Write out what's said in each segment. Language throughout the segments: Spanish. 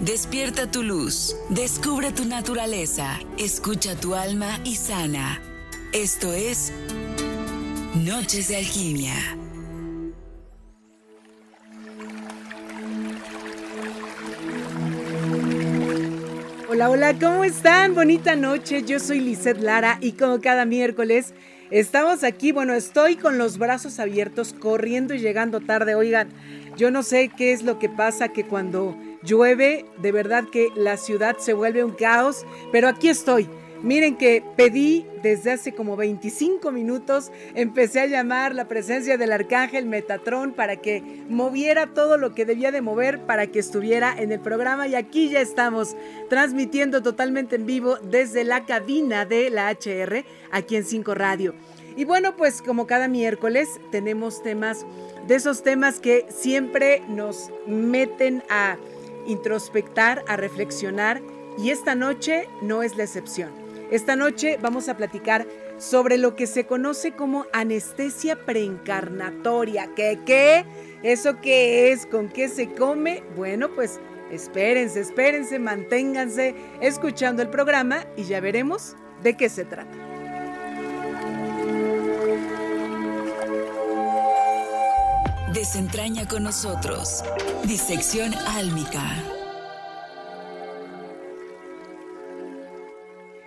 Despierta tu luz, descubre tu naturaleza, escucha tu alma y sana. Esto es Noches de Alquimia. Hola, hola, ¿cómo están? Bonita noche, yo soy Lizeth Lara y como cada miércoles estamos aquí, bueno, estoy con los brazos abiertos, corriendo y llegando tarde, oigan, yo no sé qué es lo que pasa que cuando llueve, de verdad que la ciudad se vuelve un caos, pero aquí estoy. Miren que pedí desde hace como 25 minutos, empecé a llamar la presencia del arcángel Metatrón para que moviera todo lo que debía de mover para que estuviera en el programa y aquí ya estamos transmitiendo totalmente en vivo desde la cabina de la HR aquí en 5 Radio. Y bueno, pues como cada miércoles tenemos temas de esos temas que siempre nos meten a introspectar, a reflexionar y esta noche no es la excepción. Esta noche vamos a platicar sobre lo que se conoce como anestesia preencarnatoria. ¿Qué qué? ¿Eso qué es? ¿Con qué se come? Bueno, pues espérense, espérense, manténganse escuchando el programa y ya veremos de qué se trata. Desentraña con nosotros. Disección álmica.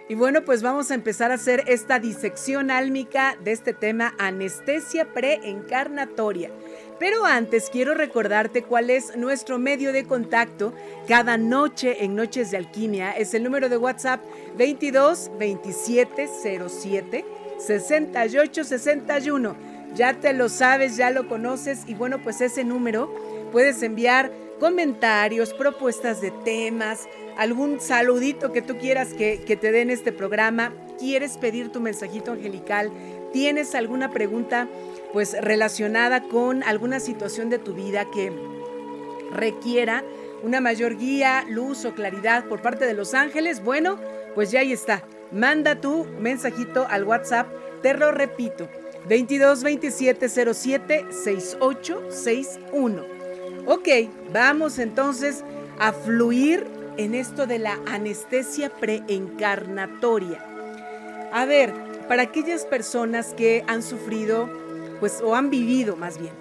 Y bueno, pues vamos a empezar a hacer esta disección álmica de este tema anestesia preencarnatoria. Pero antes quiero recordarte cuál es nuestro medio de contacto cada noche en Noches de Alquimia. Es el número de WhatsApp 22 27 07 68 61 ya te lo sabes, ya lo conoces. Y bueno, pues ese número puedes enviar comentarios, propuestas de temas, algún saludito que tú quieras que, que te den este programa, quieres pedir tu mensajito angelical, tienes alguna pregunta pues relacionada con alguna situación de tu vida que requiera una mayor guía, luz o claridad por parte de los ángeles, bueno, pues ya ahí está. Manda tu mensajito al WhatsApp, te lo repito, 22 27 07 68 61. Ok, vamos entonces a fluir en esto de la anestesia preencarnatoria. A ver, para aquellas personas que han sufrido, pues, o han vivido más bien,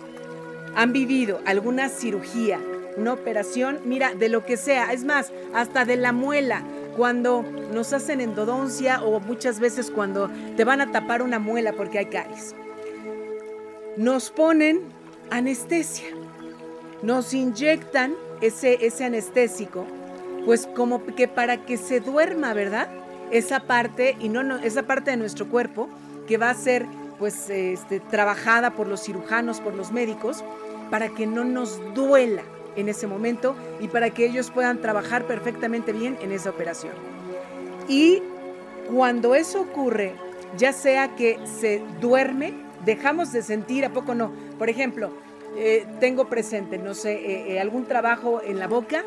han vivido alguna cirugía, una operación, mira, de lo que sea, es más, hasta de la muela, cuando nos hacen endodoncia o muchas veces cuando te van a tapar una muela porque hay caries. Nos ponen anestesia, nos inyectan ese, ese anestésico, pues como que para que se duerma, ¿verdad? Esa parte, y no, esa parte de nuestro cuerpo que va a ser pues este, trabajada por los cirujanos, por los médicos, para que no nos duela en ese momento y para que ellos puedan trabajar perfectamente bien en esa operación. Y cuando eso ocurre, ya sea que se duerme, dejamos de sentir, ¿a poco no? Por ejemplo, eh, tengo presente, no sé, eh, eh, algún trabajo en la boca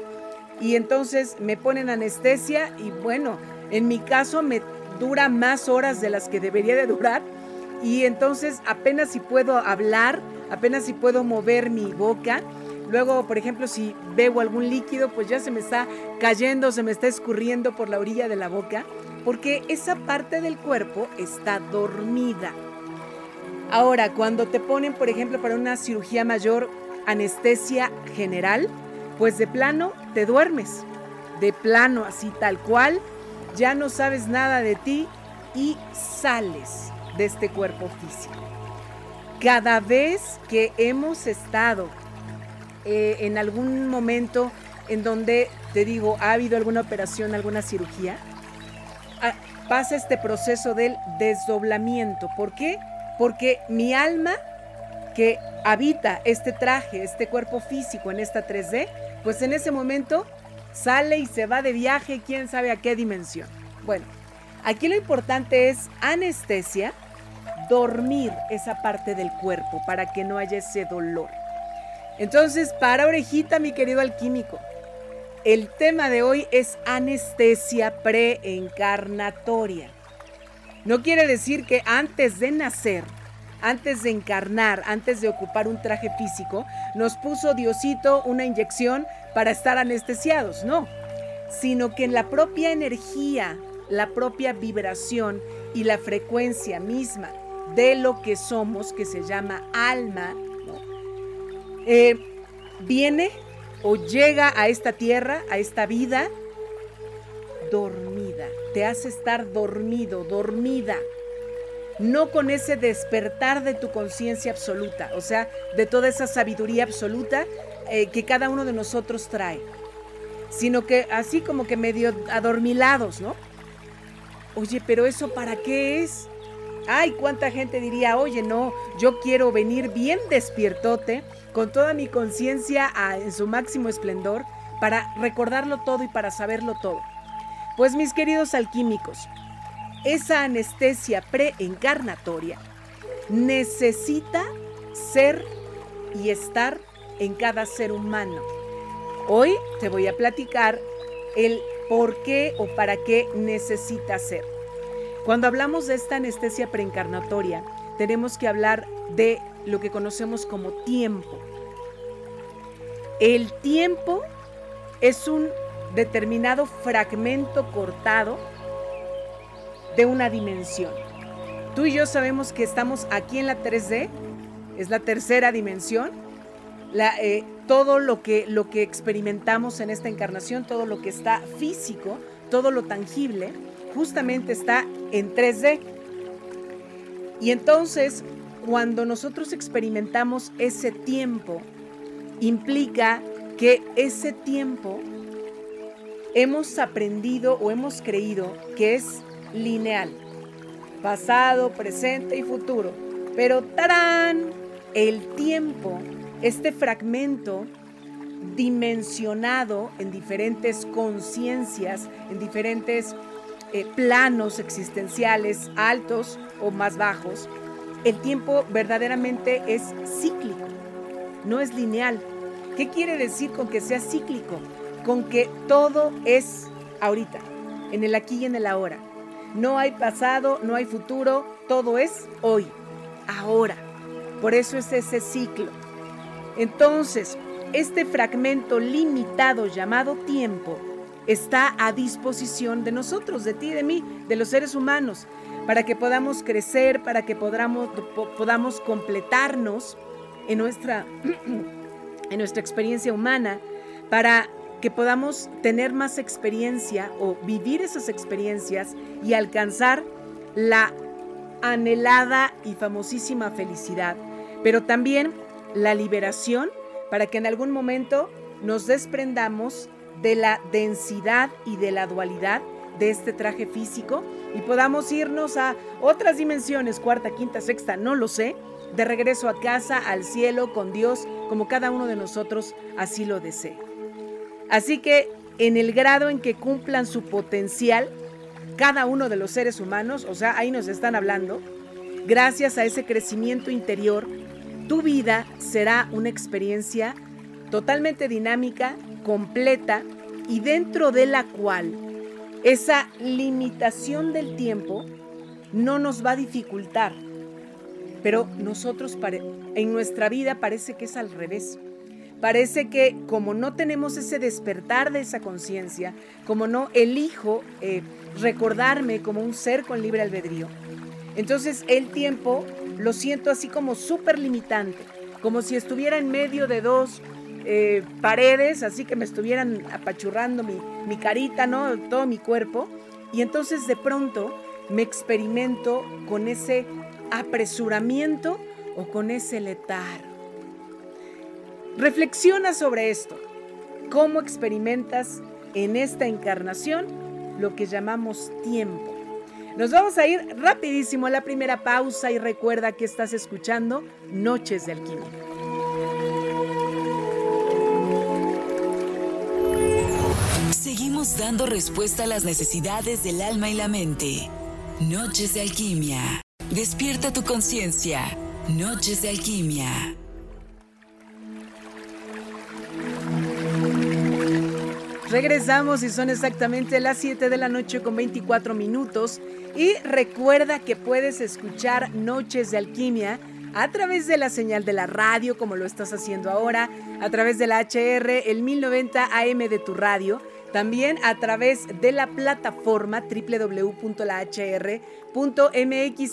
y entonces me ponen anestesia y bueno, en mi caso me dura más horas de las que debería de durar y entonces apenas si puedo hablar, apenas si puedo mover mi boca Luego, por ejemplo, si bebo algún líquido, pues ya se me está cayendo, se me está escurriendo por la orilla de la boca, porque esa parte del cuerpo está dormida. Ahora, cuando te ponen, por ejemplo, para una cirugía mayor, anestesia general, pues de plano te duermes. De plano, así tal cual, ya no sabes nada de ti y sales de este cuerpo físico. Cada vez que hemos estado eh, en algún momento en donde, te digo, ha habido alguna operación, alguna cirugía, ah, pasa este proceso del desdoblamiento. ¿Por qué? Porque mi alma que habita este traje, este cuerpo físico en esta 3D, pues en ese momento sale y se va de viaje, quién sabe a qué dimensión. Bueno, aquí lo importante es anestesia, dormir esa parte del cuerpo para que no haya ese dolor. Entonces, para orejita, mi querido alquímico. El tema de hoy es anestesia preencarnatoria. No quiere decir que antes de nacer, antes de encarnar, antes de ocupar un traje físico, nos puso Diosito una inyección para estar anestesiados, no, sino que en la propia energía, la propia vibración y la frecuencia misma de lo que somos, que se llama alma, eh, viene o llega a esta tierra, a esta vida, dormida. Te hace estar dormido, dormida. No con ese despertar de tu conciencia absoluta, o sea, de toda esa sabiduría absoluta eh, que cada uno de nosotros trae, sino que así como que medio adormilados, ¿no? Oye, pero eso para qué es? Ay, cuánta gente diría, oye, no, yo quiero venir bien despiertote, con toda mi conciencia en su máximo esplendor, para recordarlo todo y para saberlo todo. Pues mis queridos alquímicos, esa anestesia preencarnatoria necesita ser y estar en cada ser humano. Hoy te voy a platicar el por qué o para qué necesita ser. Cuando hablamos de esta anestesia preencarnatoria, tenemos que hablar de lo que conocemos como tiempo. El tiempo es un determinado fragmento cortado de una dimensión. Tú y yo sabemos que estamos aquí en la 3D, es la tercera dimensión. Eh, todo lo que, lo que experimentamos en esta encarnación, todo lo que está físico, todo lo tangible, justamente está en 3D. Y entonces, cuando nosotros experimentamos ese tiempo, implica que ese tiempo hemos aprendido o hemos creído que es lineal, pasado, presente y futuro. Pero ¡tarán! El tiempo, este fragmento dimensionado en diferentes conciencias, en diferentes eh, planos existenciales altos o más bajos, el tiempo verdaderamente es cíclico, no es lineal. ¿Qué quiere decir con que sea cíclico? Con que todo es ahorita, en el aquí y en el ahora. No hay pasado, no hay futuro, todo es hoy, ahora. Por eso es ese ciclo. Entonces, este fragmento limitado llamado tiempo está a disposición de nosotros, de ti, de mí, de los seres humanos, para que podamos crecer, para que podamos, podamos completarnos en nuestra, en nuestra experiencia humana, para que podamos tener más experiencia o vivir esas experiencias y alcanzar la anhelada y famosísima felicidad, pero también la liberación para que en algún momento nos desprendamos de la densidad y de la dualidad de este traje físico y podamos irnos a otras dimensiones, cuarta, quinta, sexta, no lo sé, de regreso a casa, al cielo, con Dios, como cada uno de nosotros así lo desee. Así que en el grado en que cumplan su potencial, cada uno de los seres humanos, o sea, ahí nos están hablando, gracias a ese crecimiento interior, tu vida será una experiencia totalmente dinámica, completa y dentro de la cual esa limitación del tiempo no nos va a dificultar. Pero nosotros en nuestra vida parece que es al revés. Parece que como no tenemos ese despertar de esa conciencia, como no elijo eh, recordarme como un ser con libre albedrío, entonces el tiempo lo siento así como súper limitante, como si estuviera en medio de dos eh, paredes, así que me estuvieran apachurrando mi, mi carita, ¿no? Todo mi cuerpo. Y entonces de pronto me experimento con ese apresuramiento o con ese letargo. Reflexiona sobre esto. ¿Cómo experimentas en esta encarnación lo que llamamos tiempo? Nos vamos a ir rapidísimo a la primera pausa y recuerda que estás escuchando Noches de Alquimia. Seguimos dando respuesta a las necesidades del alma y la mente. Noches de Alquimia. Despierta tu conciencia. Noches de Alquimia. Regresamos y son exactamente las 7 de la noche con 24 minutos. Y recuerda que puedes escuchar Noches de Alquimia a través de la señal de la radio, como lo estás haciendo ahora, a través de la HR, el 1090 AM de tu radio, también a través de la plataforma www.lahr.mx,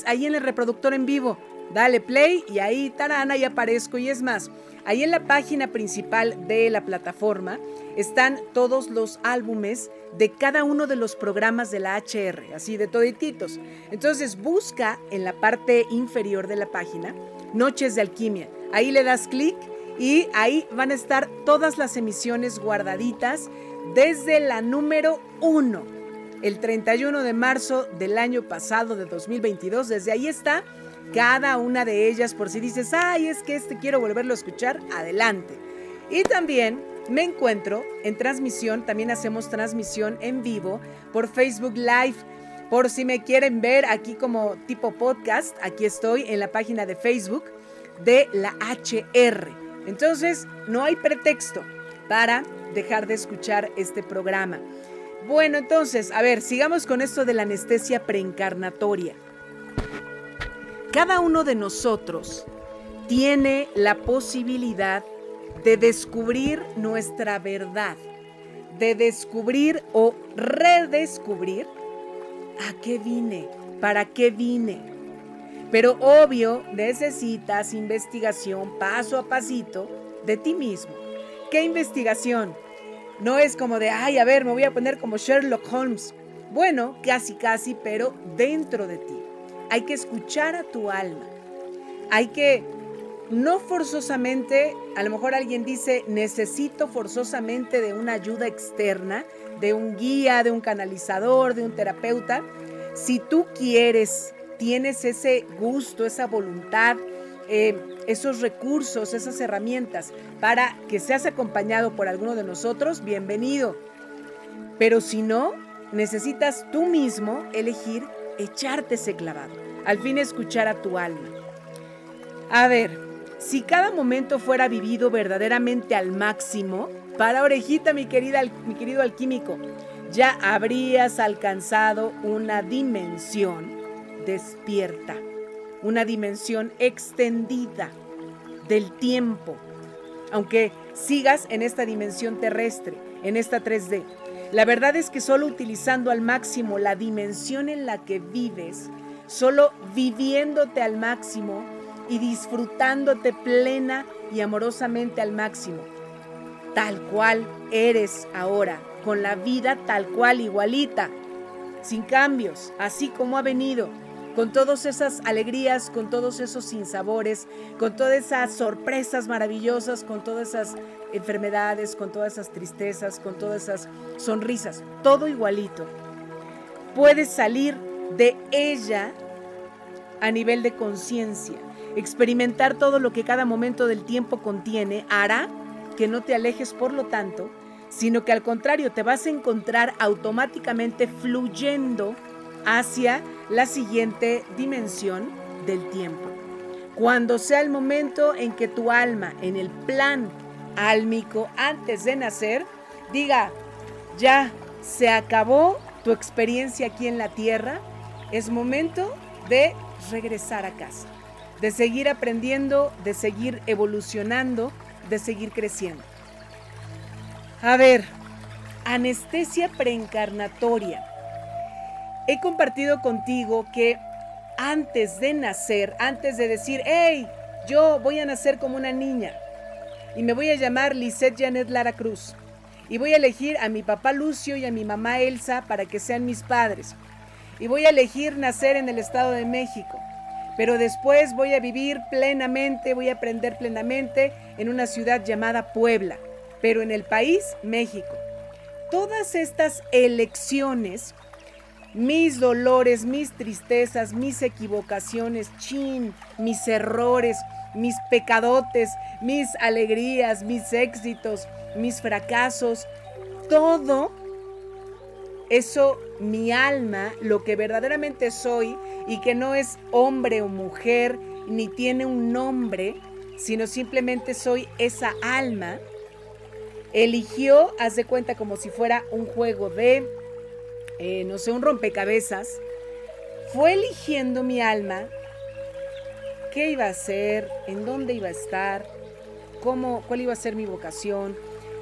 ahí en el reproductor en vivo. Dale play y ahí tarana y aparezco. Y es más, ahí en la página principal de la plataforma están todos los álbumes de cada uno de los programas de la HR, así de todititos. Entonces busca en la parte inferior de la página Noches de Alquimia. Ahí le das clic y ahí van a estar todas las emisiones guardaditas desde la número 1, el 31 de marzo del año pasado de 2022. Desde ahí está cada una de ellas por si dices, ay, es que este quiero volverlo a escuchar, adelante. Y también me encuentro en transmisión, también hacemos transmisión en vivo por Facebook Live. Por si me quieren ver aquí como tipo podcast, aquí estoy en la página de Facebook de la HR. Entonces, no hay pretexto para dejar de escuchar este programa. Bueno, entonces, a ver, sigamos con esto de la anestesia preencarnatoria. Cada uno de nosotros tiene la posibilidad de descubrir nuestra verdad, de descubrir o redescubrir a qué vine, para qué vine. Pero obvio, necesitas investigación paso a pasito de ti mismo. ¿Qué investigación? No es como de, ay, a ver, me voy a poner como Sherlock Holmes. Bueno, casi, casi, pero dentro de ti. Hay que escuchar a tu alma. Hay que, no forzosamente, a lo mejor alguien dice, necesito forzosamente de una ayuda externa, de un guía, de un canalizador, de un terapeuta. Si tú quieres, tienes ese gusto, esa voluntad, eh, esos recursos, esas herramientas para que seas acompañado por alguno de nosotros, bienvenido. Pero si no, necesitas tú mismo elegir echarte ese clavado, al fin escuchar a tu alma. A ver, si cada momento fuera vivido verdaderamente al máximo, para orejita mi, querida, mi querido alquímico, ya habrías alcanzado una dimensión despierta, una dimensión extendida del tiempo, aunque sigas en esta dimensión terrestre, en esta 3D. La verdad es que solo utilizando al máximo la dimensión en la que vives, solo viviéndote al máximo y disfrutándote plena y amorosamente al máximo, tal cual eres ahora, con la vida tal cual igualita, sin cambios, así como ha venido, con todas esas alegrías, con todos esos sinsabores, con todas esas sorpresas maravillosas, con todas esas enfermedades, con todas esas tristezas, con todas esas sonrisas, todo igualito. Puedes salir de ella a nivel de conciencia. Experimentar todo lo que cada momento del tiempo contiene hará que no te alejes, por lo tanto, sino que al contrario te vas a encontrar automáticamente fluyendo hacia la siguiente dimensión del tiempo. Cuando sea el momento en que tu alma, en el plan álmico, antes de nacer, diga, ya se acabó tu experiencia aquí en la tierra, es momento de regresar a casa, de seguir aprendiendo, de seguir evolucionando, de seguir creciendo. A ver, anestesia preencarnatoria he compartido contigo que antes de nacer, antes de decir, hey, yo voy a nacer como una niña y me voy a llamar Lisette Janet Lara Cruz y voy a elegir a mi papá Lucio y a mi mamá Elsa para que sean mis padres y voy a elegir nacer en el Estado de México. Pero después voy a vivir plenamente, voy a aprender plenamente en una ciudad llamada Puebla, pero en el país México. Todas estas elecciones mis dolores, mis tristezas, mis equivocaciones, chin, mis errores, mis pecadotes, mis alegrías, mis éxitos, mis fracasos, todo eso, mi alma, lo que verdaderamente soy y que no es hombre o mujer, ni tiene un nombre, sino simplemente soy esa alma, eligió, haz de cuenta como si fuera un juego de eh, no sé, un rompecabezas, fue eligiendo mi alma qué iba a ser, en dónde iba a estar, cómo, cuál iba a ser mi vocación,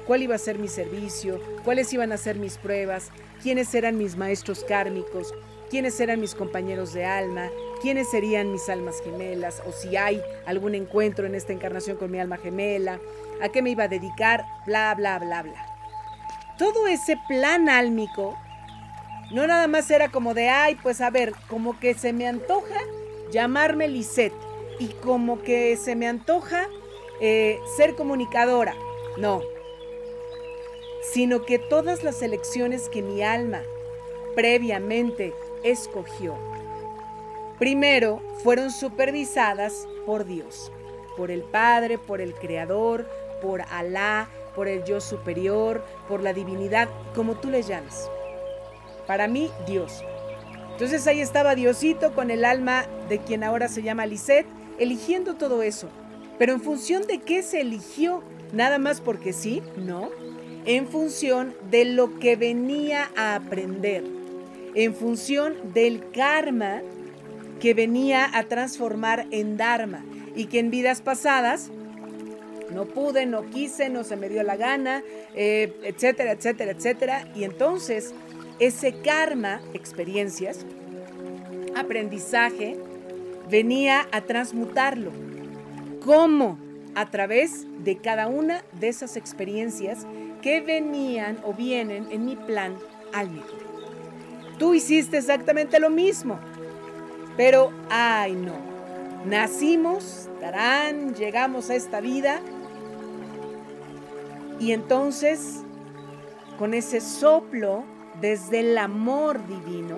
cuál iba a ser mi servicio, cuáles iban a ser mis pruebas, quiénes eran mis maestros kármicos, quiénes eran mis compañeros de alma, quiénes serían mis almas gemelas, o si hay algún encuentro en esta encarnación con mi alma gemela, a qué me iba a dedicar, bla, bla, bla, bla. Todo ese plan álmico no nada más era como de, ay, pues a ver, como que se me antoja llamarme Lisette y como que se me antoja eh, ser comunicadora. No, sino que todas las elecciones que mi alma previamente escogió, primero fueron supervisadas por Dios, por el Padre, por el Creador, por Alá, por el yo superior, por la divinidad, como tú le llames. Para mí, Dios. Entonces ahí estaba Diosito con el alma de quien ahora se llama Lisette, eligiendo todo eso. Pero en función de qué se eligió, nada más porque sí, no, en función de lo que venía a aprender, en función del karma que venía a transformar en Dharma y que en vidas pasadas no pude, no quise, no se me dio la gana, eh, etcétera, etcétera, etcétera. Y entonces ese karma, experiencias, aprendizaje, venía a transmutarlo. ¿Cómo? A través de cada una de esas experiencias que venían o vienen en mi plan álmico. Tú hiciste exactamente lo mismo, pero ay no, nacimos, tarán, llegamos a esta vida y entonces con ese soplo desde el amor divino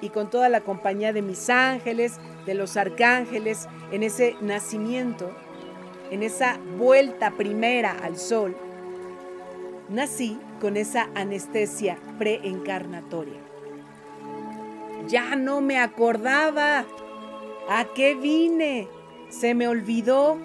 y con toda la compañía de mis ángeles, de los arcángeles, en ese nacimiento, en esa vuelta primera al sol, nací con esa anestesia preencarnatoria. Ya no me acordaba a qué vine, se me olvidó.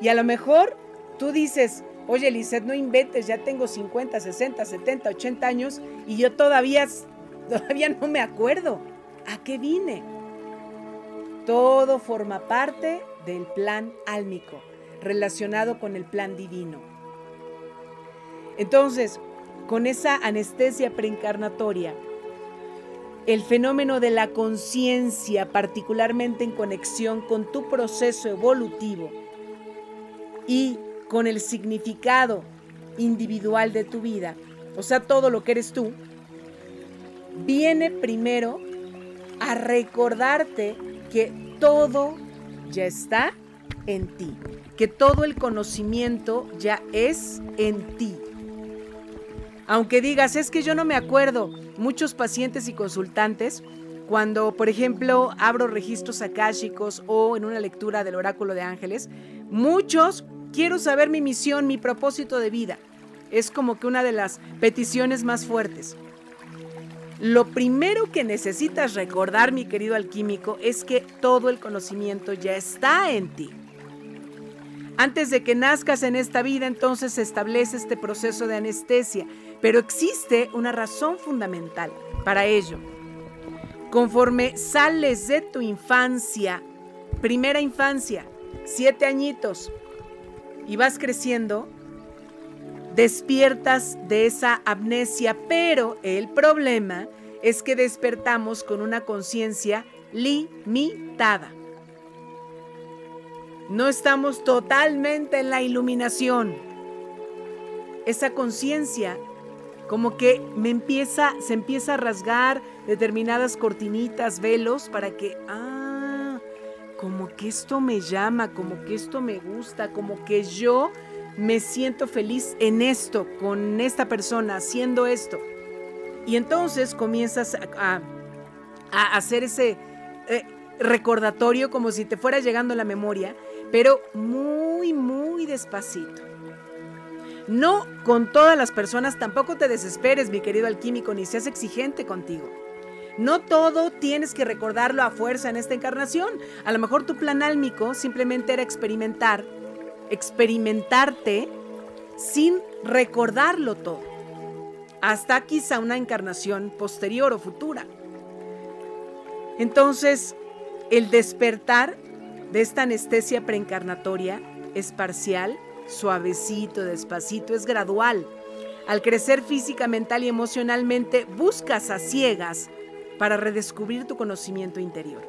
Y a lo mejor tú dices, oye Lizeth, no inventes, ya tengo 50, 60, 70, 80 años y yo todavía, todavía no me acuerdo a qué vine. Todo forma parte del plan álmico, relacionado con el plan divino. Entonces, con esa anestesia preencarnatoria, el fenómeno de la conciencia, particularmente en conexión con tu proceso evolutivo y con el significado individual de tu vida, o sea, todo lo que eres tú, viene primero a recordarte que todo ya está en ti, que todo el conocimiento ya es en ti. Aunque digas, es que yo no me acuerdo, muchos pacientes y consultantes, cuando, por ejemplo, abro registros akáshicos o en una lectura del oráculo de ángeles, muchos quiero saber mi misión, mi propósito de vida. Es como que una de las peticiones más fuertes. Lo primero que necesitas recordar, mi querido alquímico, es que todo el conocimiento ya está en ti. Antes de que nazcas en esta vida, entonces se establece este proceso de anestesia, pero existe una razón fundamental para ello. Conforme sales de tu infancia, primera infancia, siete añitos, y vas creciendo, despiertas de esa amnesia, pero el problema es que despertamos con una conciencia limitada. No estamos totalmente en la iluminación. Esa conciencia como que me empieza, se empieza a rasgar determinadas cortinitas, velos, para que, ah, como que esto me llama, como que esto me gusta, como que yo me siento feliz en esto, con esta persona, haciendo esto. Y entonces comienzas a, hacer ese eh, recordatorio como si te fuera llegando la memoria, pero muy, muy despacito. No con todas las personas, tampoco te desesperes, mi querido alquímico, ni seas exigente contigo. No todo tienes que recordarlo a fuerza en esta encarnación. A lo mejor tu plan álmico simplemente era experimentar, experimentarte sin recordarlo todo. Hasta quizá una encarnación posterior o futura. Entonces, El despertar de esta anestesia preencarnatoria es parcial, suavecito, despacito, es gradual. Al crecer física, mental y emocionalmente, buscas a ciegas para redescubrir tu conocimiento interior.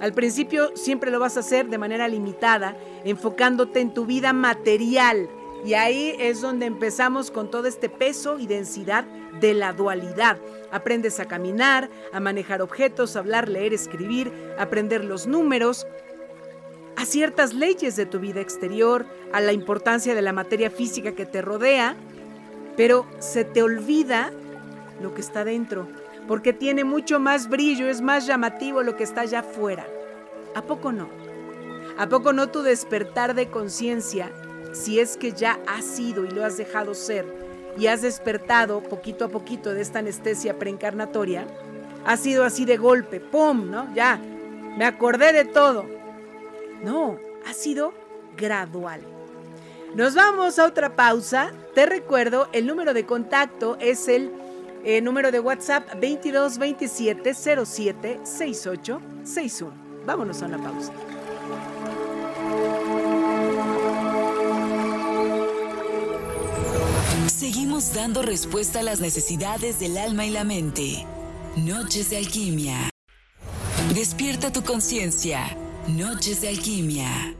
Al principio siempre lo vas a hacer de manera limitada, enfocándote en tu vida material. Y ahí es donde empezamos con todo este peso y densidad de la dualidad. Aprendes a caminar, a manejar objetos, a hablar, leer, escribir, aprender los números, a ciertas leyes de tu vida exterior, a la importancia de la materia física que te rodea, pero se te olvida lo que está dentro, porque tiene mucho más brillo, es más llamativo lo que está allá afuera. ¿A poco no? ¿A poco no tu despertar de conciencia, si es que ya has sido y lo has dejado ser y has despertado poquito a poquito de esta anestesia preencarnatoria, ha sido así de golpe, ¡pum! ¿No? Ya, me acordé de todo. No, ha sido gradual. Nos vamos a otra pausa. Te recuerdo, el número de contacto es el el número de WhatsApp 2227076861. Vámonos a una pausa. Seguimos dando respuesta a las necesidades del alma y la mente. Noches de alquimia. Despierta tu conciencia. Noches de alquimia.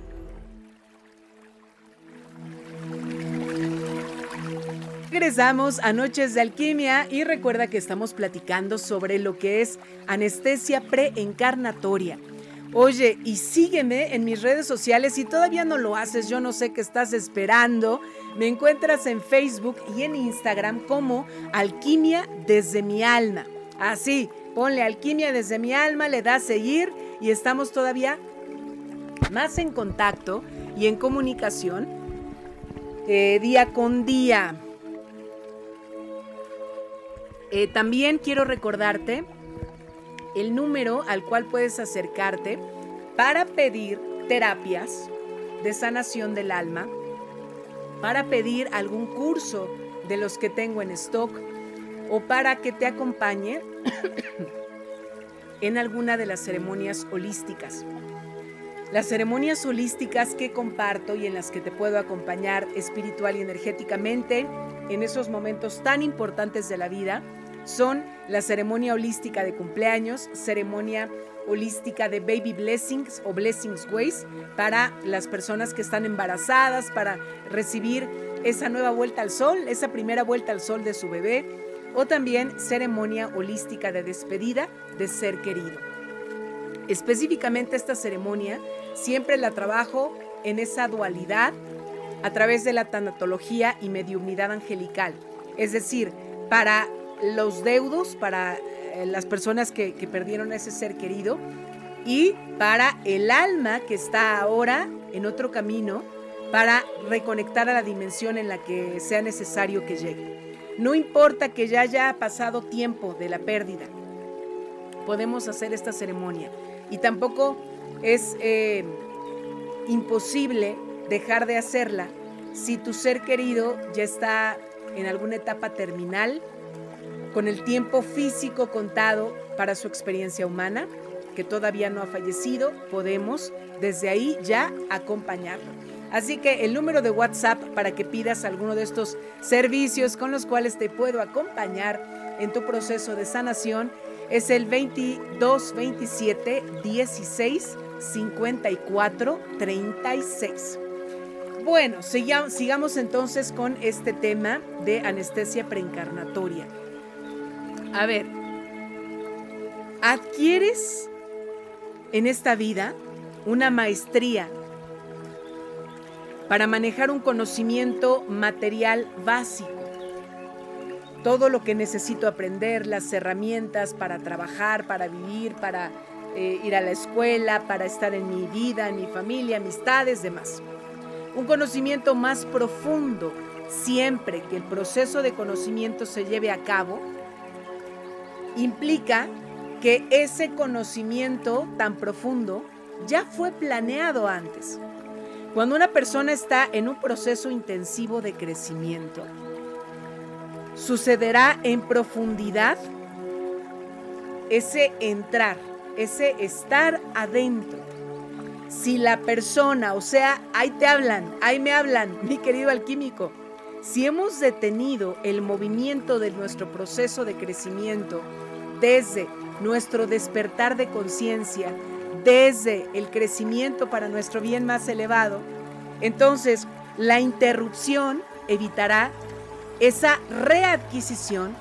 Regresamos a Noches de Alquimia y recuerda que estamos platicando sobre lo que es anestesia preencarnatoria. Oye, y sígueme en mis redes sociales. Si todavía no lo haces, yo no sé qué estás esperando. Me encuentras en Facebook y en Instagram como Alquimia desde mi alma. Así, ponle Alquimia desde mi alma, le das seguir y estamos todavía más en contacto y en comunicación eh, día con día. Eh, también quiero recordarte el número al cual puedes acercarte para pedir terapias de sanación del alma, para pedir algún curso de los que tengo en stock o para que te acompañe en alguna de las ceremonias holísticas. Las ceremonias holísticas que comparto y en las que te puedo acompañar espiritual y energéticamente en esos momentos tan importantes de la vida son la ceremonia holística de cumpleaños, ceremonia holística de baby blessings o blessings ways para las personas que están embarazadas, para recibir esa nueva vuelta al sol, esa primera vuelta al sol de su bebé, o también ceremonia holística de despedida de ser querido. Específicamente esta ceremonia siempre la trabajo en esa dualidad a través de la tanatología y mediunidad angelical, es decir, para los deudos para eh, las personas que, perdieron a ese ser querido y para el alma que está ahora en otro camino para reconectar a la dimensión en la que sea necesario que llegue. No importa que ya haya pasado tiempo de la pérdida, podemos hacer esta ceremonia y tampoco es eh, imposible dejar de hacerla si tu ser querido ya está en alguna etapa terminal con el tiempo físico contado para su experiencia humana, que todavía no ha fallecido, podemos desde ahí ya acompañarlo. Así que el número de WhatsApp para que pidas alguno de estos servicios con los cuales te puedo acompañar en tu proceso de sanación es el 22 27 16 54 36. Bueno, sigamos entonces con este tema de anestesia preencarnatoria. A ver, adquieres en esta vida una maestría para manejar un conocimiento material básico. Todo lo que necesito aprender, las herramientas para trabajar, para vivir, para eh, ir a la escuela, para estar en mi vida, en mi familia, amistades, demás. Un conocimiento más profundo, siempre que el proceso de conocimiento se lleve a cabo, implica que ese conocimiento tan profundo ya fue planeado antes. Cuando una persona está en un proceso intensivo de crecimiento, sucederá en profundidad ese entrar ese estar adentro. Si la persona, o sea, ahí te hablan, ahí me hablan, mi querido alquímico, si hemos detenido el movimiento de nuestro proceso de crecimiento desde nuestro despertar de conciencia, desde el crecimiento para nuestro bien más elevado, entonces la interrupción evitará esa readquisición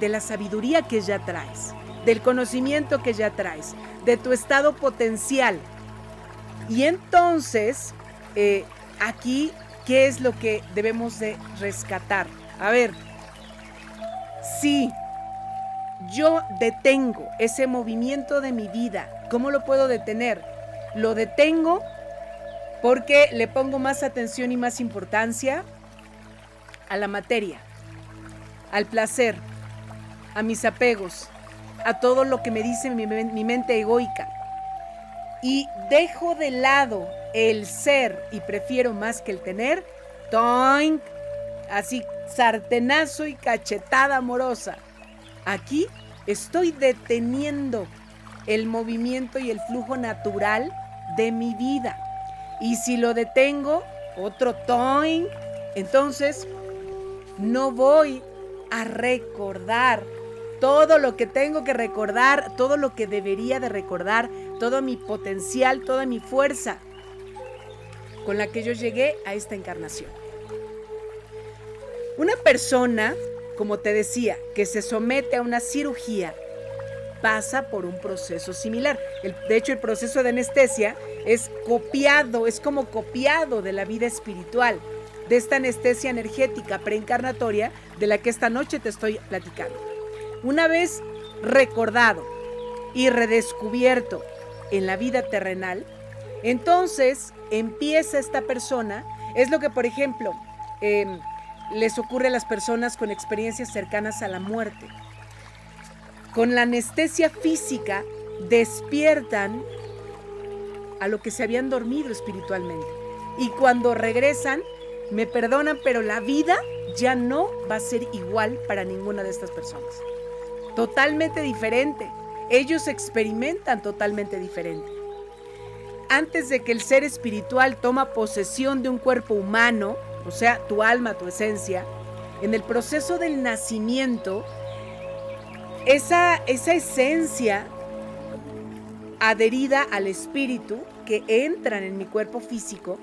de la sabiduría que ya traes, del conocimiento que ya traes, de tu estado potencial. Y entonces, eh, aquí, ¿qué es lo que debemos de rescatar? A ver, si yo detengo ese movimiento de mi vida, ¿cómo lo puedo detener? Lo detengo porque le pongo más atención y más importancia a la materia, al placer, a mis apegos, a todo lo que me dice mi, mente egoica. Y dejo de lado el ser y prefiero más que el tener, toink, así sartenazo y cachetada amorosa. Aquí estoy deteniendo el movimiento y el flujo natural de mi vida. Y si lo detengo, otro toink, entonces no voy a recordar todo lo que tengo que recordar, todo lo que debería de recordar, todo mi potencial, toda mi fuerza con la que yo llegué a esta encarnación. Una persona, como te decía, que se somete a una cirugía, pasa por un proceso similar. de hecho, el proceso de anestesia es copiado, es como copiado de la vida espiritual de esta anestesia energética preencarnatoria de la que esta noche te estoy platicando. Una vez recordado y redescubierto en la vida terrenal, entonces empieza esta persona, es lo que por ejemplo em, les ocurre a las personas con experiencias cercanas a la muerte. Con la anestesia física despiertan a lo que se habían dormido espiritualmente. Y cuando regresan, me perdonan, pero la vida ya no va a ser igual para ninguna de estas personas. Totalmente diferente. Ellos experimentan totalmente diferente. Antes de que el ser espiritual toma posesión de un cuerpo humano, o sea, tu alma, tu esencia, en el proceso del nacimiento, esa, esa esencia adherida al espíritu que entran en mi cuerpo físico,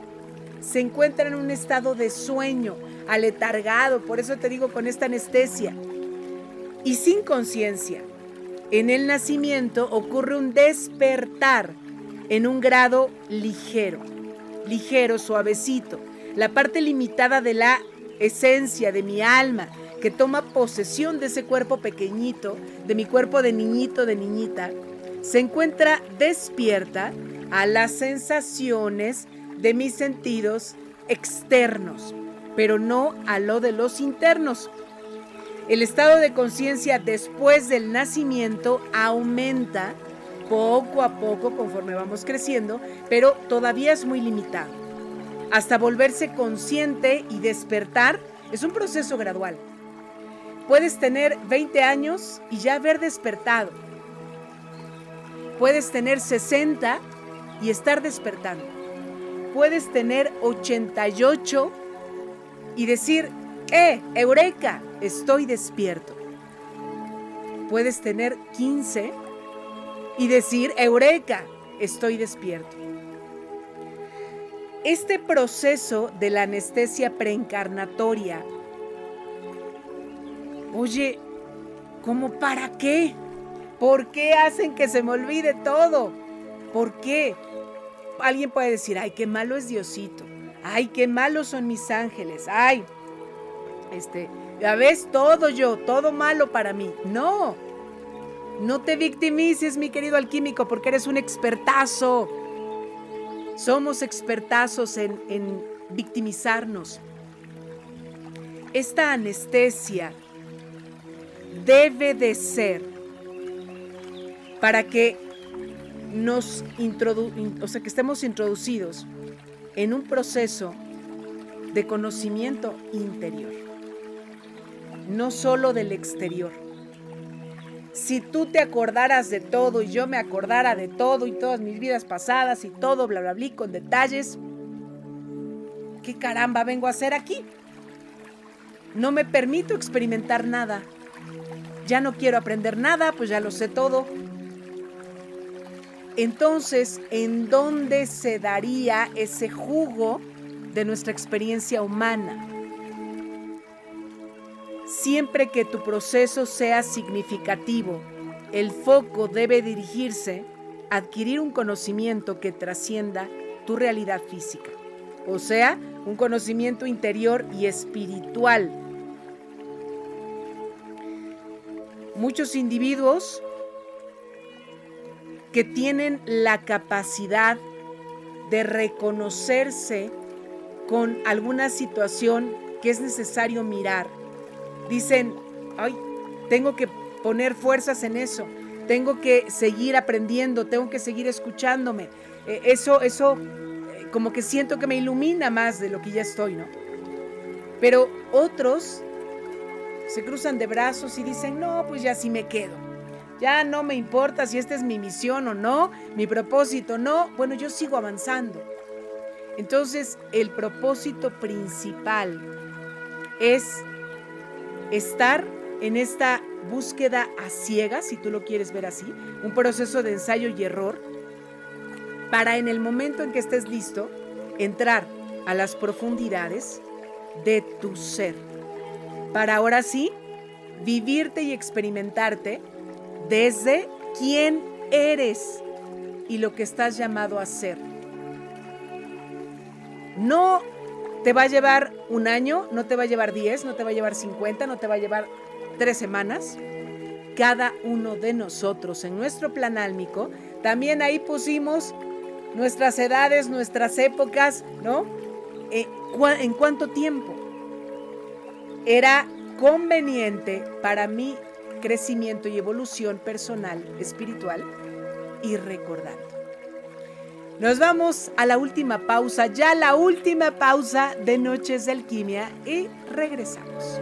se encuentra en un estado de sueño, aletargado, por eso te digo con esta anestesia, y sin conciencia. En el nacimiento ocurre un despertar en un grado ligero, ligero, suavecito, la parte limitada de la esencia de mi alma que toma posesión de ese cuerpo pequeñito, de mi cuerpo de niñito, de niñita, se encuentra despierta a las sensaciones de mis sentidos externos, pero no a lo de los internos. El estado de conciencia después del nacimiento aumenta poco a poco conforme vamos creciendo, pero todavía es muy limitado. Hasta volverse consciente y despertar es un proceso gradual. Puedes tener 20 años y ya haber despertado. Puedes tener 60 y estar despertando puedes tener 88 y decir, ¡eh, eureka! Estoy despierto. Puedes tener 15 y decir, eureka, estoy despierto. Este proceso de la anestesia preencarnatoria, oye, ¿cómo para qué? ¿Por qué hacen que se me olvide todo? ¿Por qué? alguien puede decir, ay, qué malo es Diosito, ay, qué malos son mis ángeles, ay, este, ya ves, todo yo, todo malo para mí. No, no te victimices, mi querido alquímico, porque eres un expertazo. Somos expertazos en, en victimizarnos. Esta anestesia debe de ser para que nos o sea, que estemos introducidos en un proceso de conocimiento interior, no solo del exterior. si tú te acordaras de todo y yo me acordara de todo y todas mis vidas pasadas y todo, bla, bla, bla, con detalles, ¿qué caramba vengo a hacer aquí? No me permito experimentar nada. Ya no quiero aprender nada, pues ya lo sé todo. Entonces, ¿en dónde se daría ese jugo de nuestra experiencia humana? Siempre que tu proceso sea significativo, el foco debe dirigirse a adquirir un conocimiento que trascienda tu realidad física, o sea, un conocimiento interior y espiritual. Muchos individuos que tienen la capacidad de reconocerse con alguna situación que es necesario mirar. Dicen, ay, tengo que poner fuerzas en eso, tengo que seguir aprendiendo, tengo que seguir escuchándome. Eh, eso, eso, eh, como que siento que me ilumina más de lo que ya estoy, ¿no? Pero otros se cruzan de brazos y dicen, no, pues ya sí me quedo ya no me importa si esta es mi misión o no, mi propósito no. Bueno, yo sigo avanzando. Entonces, el propósito principal es estar en esta búsqueda a ciegas, si tú lo quieres ver así, un proceso de ensayo y error, para en el momento en que estés listo, entrar a las profundidades de tu ser. Para ahora sí, vivirte y experimentarte desde quién eres y lo que estás llamado a ser. No te va a llevar un año, no te va a llevar 10, no te va a llevar 50, no te va a llevar tres semanas. Cada uno de nosotros en nuestro plan álmico, también ahí pusimos nuestras edades, nuestras épocas, ¿no? Eh, ¿En cuánto tiempo? Era conveniente para mí crecimiento y evolución personal, espiritual y recordando. Nos vamos a la última pausa, ya la última pausa de Noches de Alquimia y regresamos.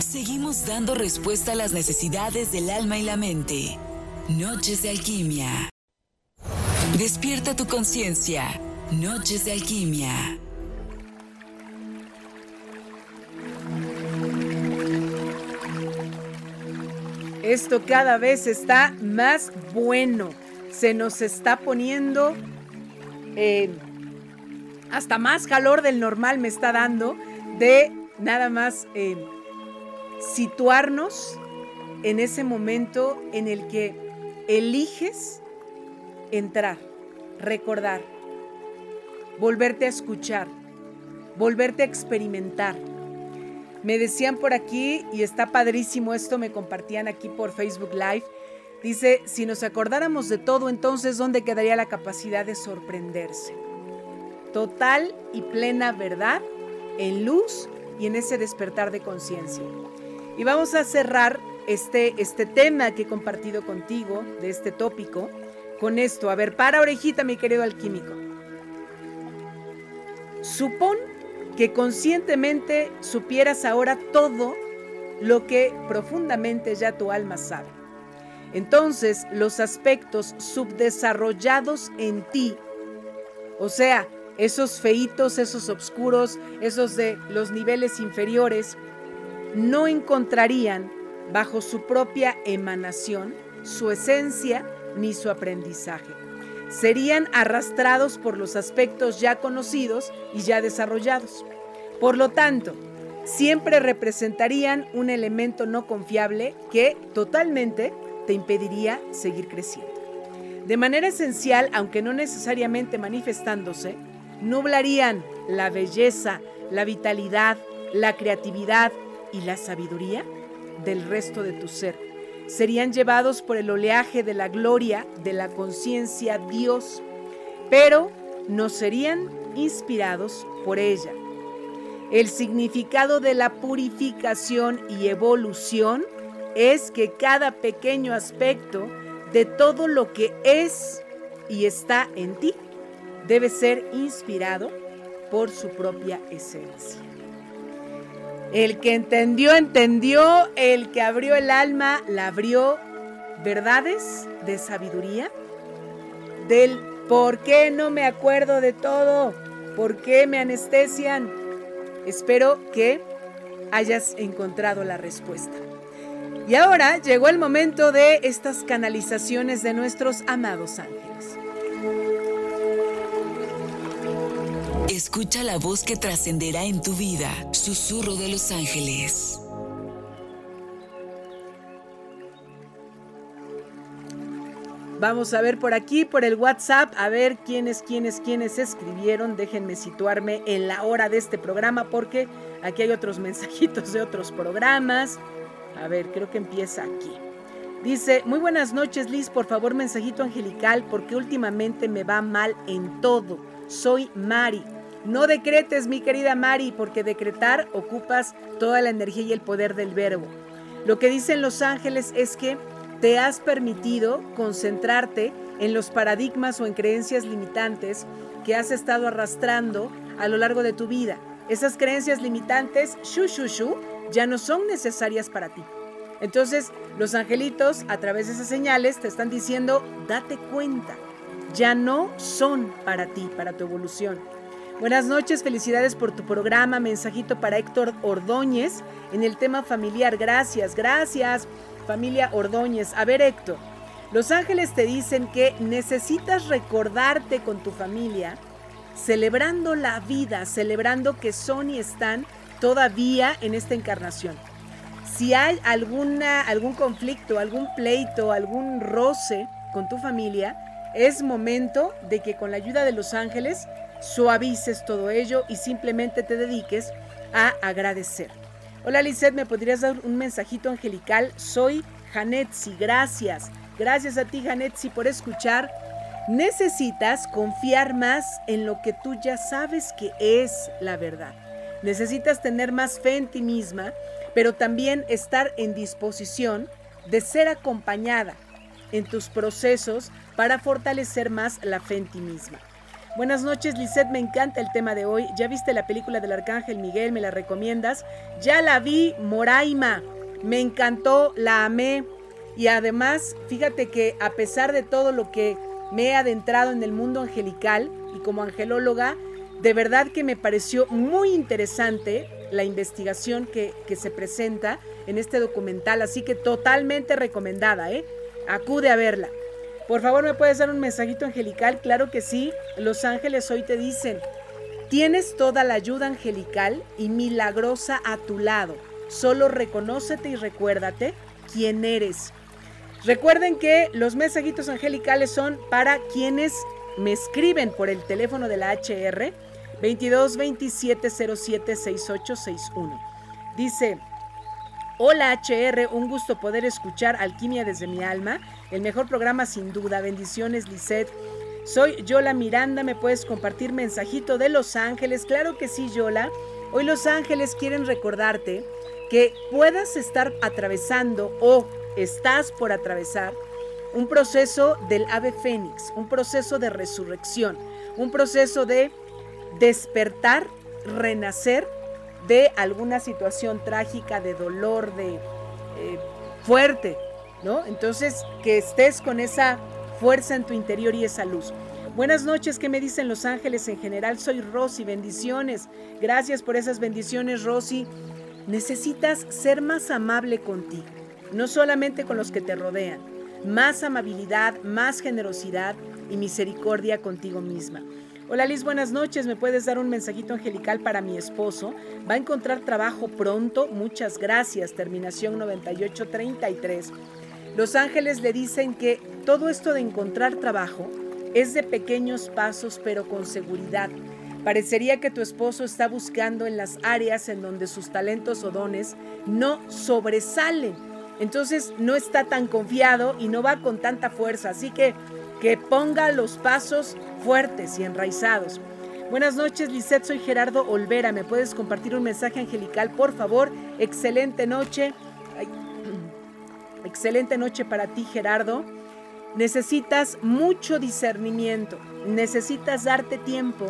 Seguimos dando respuesta a las necesidades del alma y la mente. Noches de Alquimia. Despierta tu conciencia. Noches de Alquimia. Esto cada vez está más bueno. Se nos está poniendo eh, hasta más calor del normal me está dando de nada más eh, situarnos en ese momento en el que eliges entrar, recordar, volverte a escuchar, volverte a experimentar me decían por aquí, y está padrísimo esto, me compartían aquí por Facebook Live. Dice, si nos acordáramos de todo, entonces, ¿dónde quedaría la capacidad de sorprenderse? Total y plena verdad en luz y en ese despertar de conciencia. Y vamos a cerrar este, este tema que he compartido contigo, de este tópico, con esto. A ver, para orejita, mi querido alquímico. Supón que conscientemente supieras ahora todo lo que profundamente ya tu alma sabe. Entonces los aspectos subdesarrollados en ti, o sea, esos feitos, esos oscuros, esos de los niveles inferiores, no encontrarían bajo su propia emanación su esencia ni su aprendizaje serían arrastrados por los aspectos ya conocidos y ya desarrollados. Por lo tanto, siempre representarían un elemento no confiable que totalmente te impediría seguir creciendo. De manera esencial, aunque no necesariamente manifestándose, nublarían la belleza, la vitalidad, la creatividad y la sabiduría del resto de tu ser serían llevados por el oleaje de la gloria de la conciencia Dios, pero no serían inspirados por ella. El significado de la purificación y evolución es que cada pequeño aspecto de todo lo que es y está en ti debe ser inspirado por su propia esencia. El que entendió, entendió. El que abrió el alma, la abrió. ¿Verdades de sabiduría? Del por qué no me acuerdo de todo. ¿Por qué me anestesian? Espero que hayas encontrado la respuesta. Y ahora llegó el momento de estas canalizaciones de nuestros amados ángeles. Escucha la voz que trascenderá en tu vida, susurro de los ángeles. Vamos a ver por aquí, por el WhatsApp, a ver quiénes, quiénes, quiénes escribieron. Déjenme situarme en la hora de este programa porque aquí hay otros mensajitos de otros programas. A ver, creo que empieza aquí. Dice, muy buenas noches Liz, por favor mensajito angelical porque últimamente me va mal en todo. Soy Mari. No decretes, mi querida Mari, porque decretar ocupas toda la energía y el poder del verbo. Lo que dicen los ángeles es que te has permitido concentrarte en los paradigmas o en creencias limitantes que has estado arrastrando a lo largo de tu vida. Esas creencias limitantes, shu, shu, shu, ya no son necesarias para ti. Entonces, los angelitos, a través de esas señales, te están diciendo, date cuenta, ya no son para ti, para tu evolución. Buenas noches, felicidades por tu programa. Mensajito para Héctor Ordóñez en el tema familiar. Gracias, gracias, familia Ordóñez. A ver, Héctor, los ángeles te dicen que necesitas recordarte con tu familia, celebrando la vida, celebrando que son y están todavía en esta encarnación. Si hay alguna, algún conflicto, algún pleito, algún roce con tu familia, es momento de que con la ayuda de los ángeles suavices todo ello y simplemente te dediques a agradecer. Hola Lizeth, ¿me podrías dar un mensajito angelical? Soy Janetsi, gracias. Gracias a ti Janetsi por escuchar. Necesitas confiar más en lo que tú ya sabes que es la verdad. Necesitas tener más fe en ti misma, pero también estar en disposición de ser acompañada en tus procesos para fortalecer más la fe en ti misma. Buenas noches, Lisette, me encanta el tema de hoy. ¿Ya viste la película del Arcángel Miguel? ¿Me la recomiendas? Ya la vi, Moraima. Me encantó, la amé. Y además, fíjate que a pesar de todo lo que me he adentrado en el mundo angelical y como angelóloga, de verdad que me pareció muy interesante la investigación que, que se presenta en este documental. Así que totalmente recomendada, ¿eh? Acude a verla. Por favor, ¿me puedes dar un mensajito angelical? Claro que sí. Los ángeles hoy te dicen, tienes toda la ayuda angelical y milagrosa a tu lado. Solo reconócete y recuérdate quién eres. Recuerden que los mensajitos angelicales son para quienes me escriben por el teléfono de la HR 22 27 07 6861. Dice, Hola HR, un gusto poder escuchar Alquimia desde mi alma, el mejor programa sin duda. Bendiciones, Lisette. Soy Yola Miranda, ¿me puedes compartir mensajito de Los Ángeles? Claro que sí, Yola. Hoy Los Ángeles quieren recordarte que puedas estar atravesando o estás por atravesar un proceso del ave fénix, un proceso de resurrección, un proceso de despertar, renacer de alguna situación trágica, de dolor, de eh, fuerte, ¿no? Entonces, que estés con esa fuerza en tu interior y esa luz. Buenas noches, ¿qué me dicen los ángeles en general? Soy Rosy, bendiciones. Gracias por esas bendiciones, Rosy. Necesitas ser más amable contigo, no solamente con los que te rodean. Más amabilidad, más generosidad y misericordia contigo misma. Hola Liz, buenas noches. ¿Me puedes dar un mensajito angelical para mi esposo? Va a encontrar trabajo pronto. Muchas gracias. Terminación 9833. Los ángeles le dicen que todo esto de encontrar trabajo es de pequeños pasos pero con seguridad. Parecería que tu esposo está buscando en las áreas en donde sus talentos o dones no sobresalen. Entonces no está tan confiado y no va con tanta fuerza. Así que que ponga los pasos fuertes y enraizados. Buenas noches, Lisette. Soy Gerardo Olvera. ¿Me puedes compartir un mensaje angelical, por favor? Excelente noche. Excelente noche para ti, Gerardo. Necesitas mucho discernimiento. Necesitas darte tiempo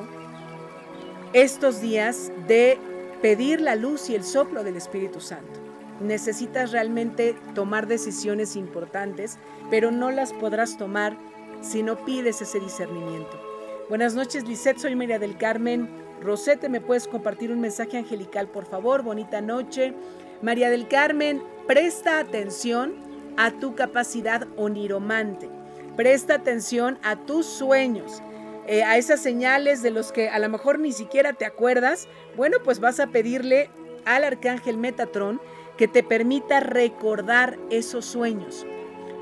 estos días de pedir la luz y el soplo del Espíritu Santo. Necesitas realmente tomar decisiones importantes, pero no las podrás tomar si no pides ese discernimiento. Buenas noches, Lisette, soy María del Carmen. Rosete, ¿me puedes compartir un mensaje angelical, por favor? Bonita noche. María del Carmen, presta atención a tu capacidad oniromante. Presta atención a tus sueños. Eh, a esas señales de los que a lo mejor ni siquiera te acuerdas, bueno, pues vas a pedirle al arcángel Metatron que te permita recordar esos sueños.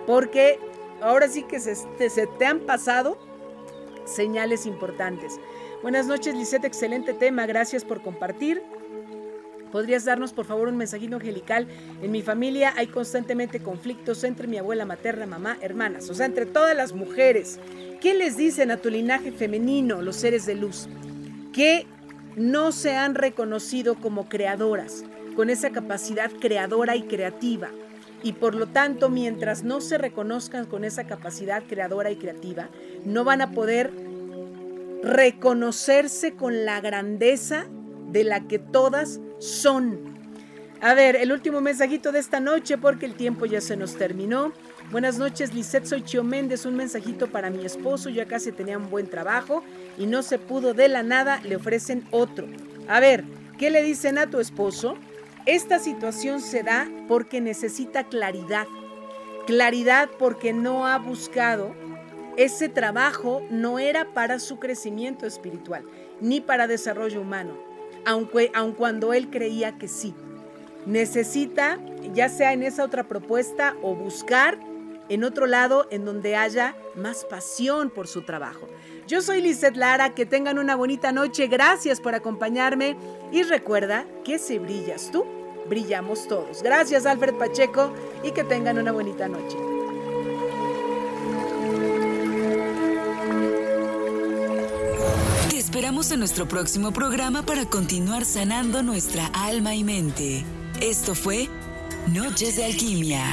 Porque ahora sí que se, te han pasado señales importantes. Buenas noches, Lisette, excelente tema, gracias por compartir. ¿Podrías darnos por favor un mensajito angelical? En mi familia hay constantemente conflictos entre mi abuela materna, mamá, hermanas, o sea, entre todas las mujeres. ¿Qué les dicen a tu linaje femenino, los seres de luz? Que no se han reconocido como creadoras, con esa capacidad creadora y creativa. Y por lo tanto, mientras no se reconozcan con esa capacidad creadora y creativa, no van a poder reconocerse con la grandeza de la que todas son. A ver, el último mensajito de esta noche porque el tiempo ya se nos terminó. Buenas noches, Lisette, soy Chio Méndez, un mensajito para mi esposo, ya casi tenía un buen trabajo y no se pudo de la nada, le ofrecen otro. A ver, ¿qué le dicen a tu esposo? Esta situación se da porque necesita claridad. Claridad porque no ha buscado ese trabajo no era para su crecimiento espiritual ni para desarrollo humano aunque, aun cuando él creía que sí. Necesita, ya sea en esa otra propuesta o buscar en otro lado en donde haya más pasión por su trabajo. Yo soy Lizeth Lara, que tengan una bonita noche, gracias por acompañarme y recuerda que si brillas tú, brillamos todos. Gracias Alfred Pacheco y que tengan una bonita noche. esperamos en nuestro próximo programa para continuar sanando nuestra alma y mente. Esto fue Noches de Alquimia.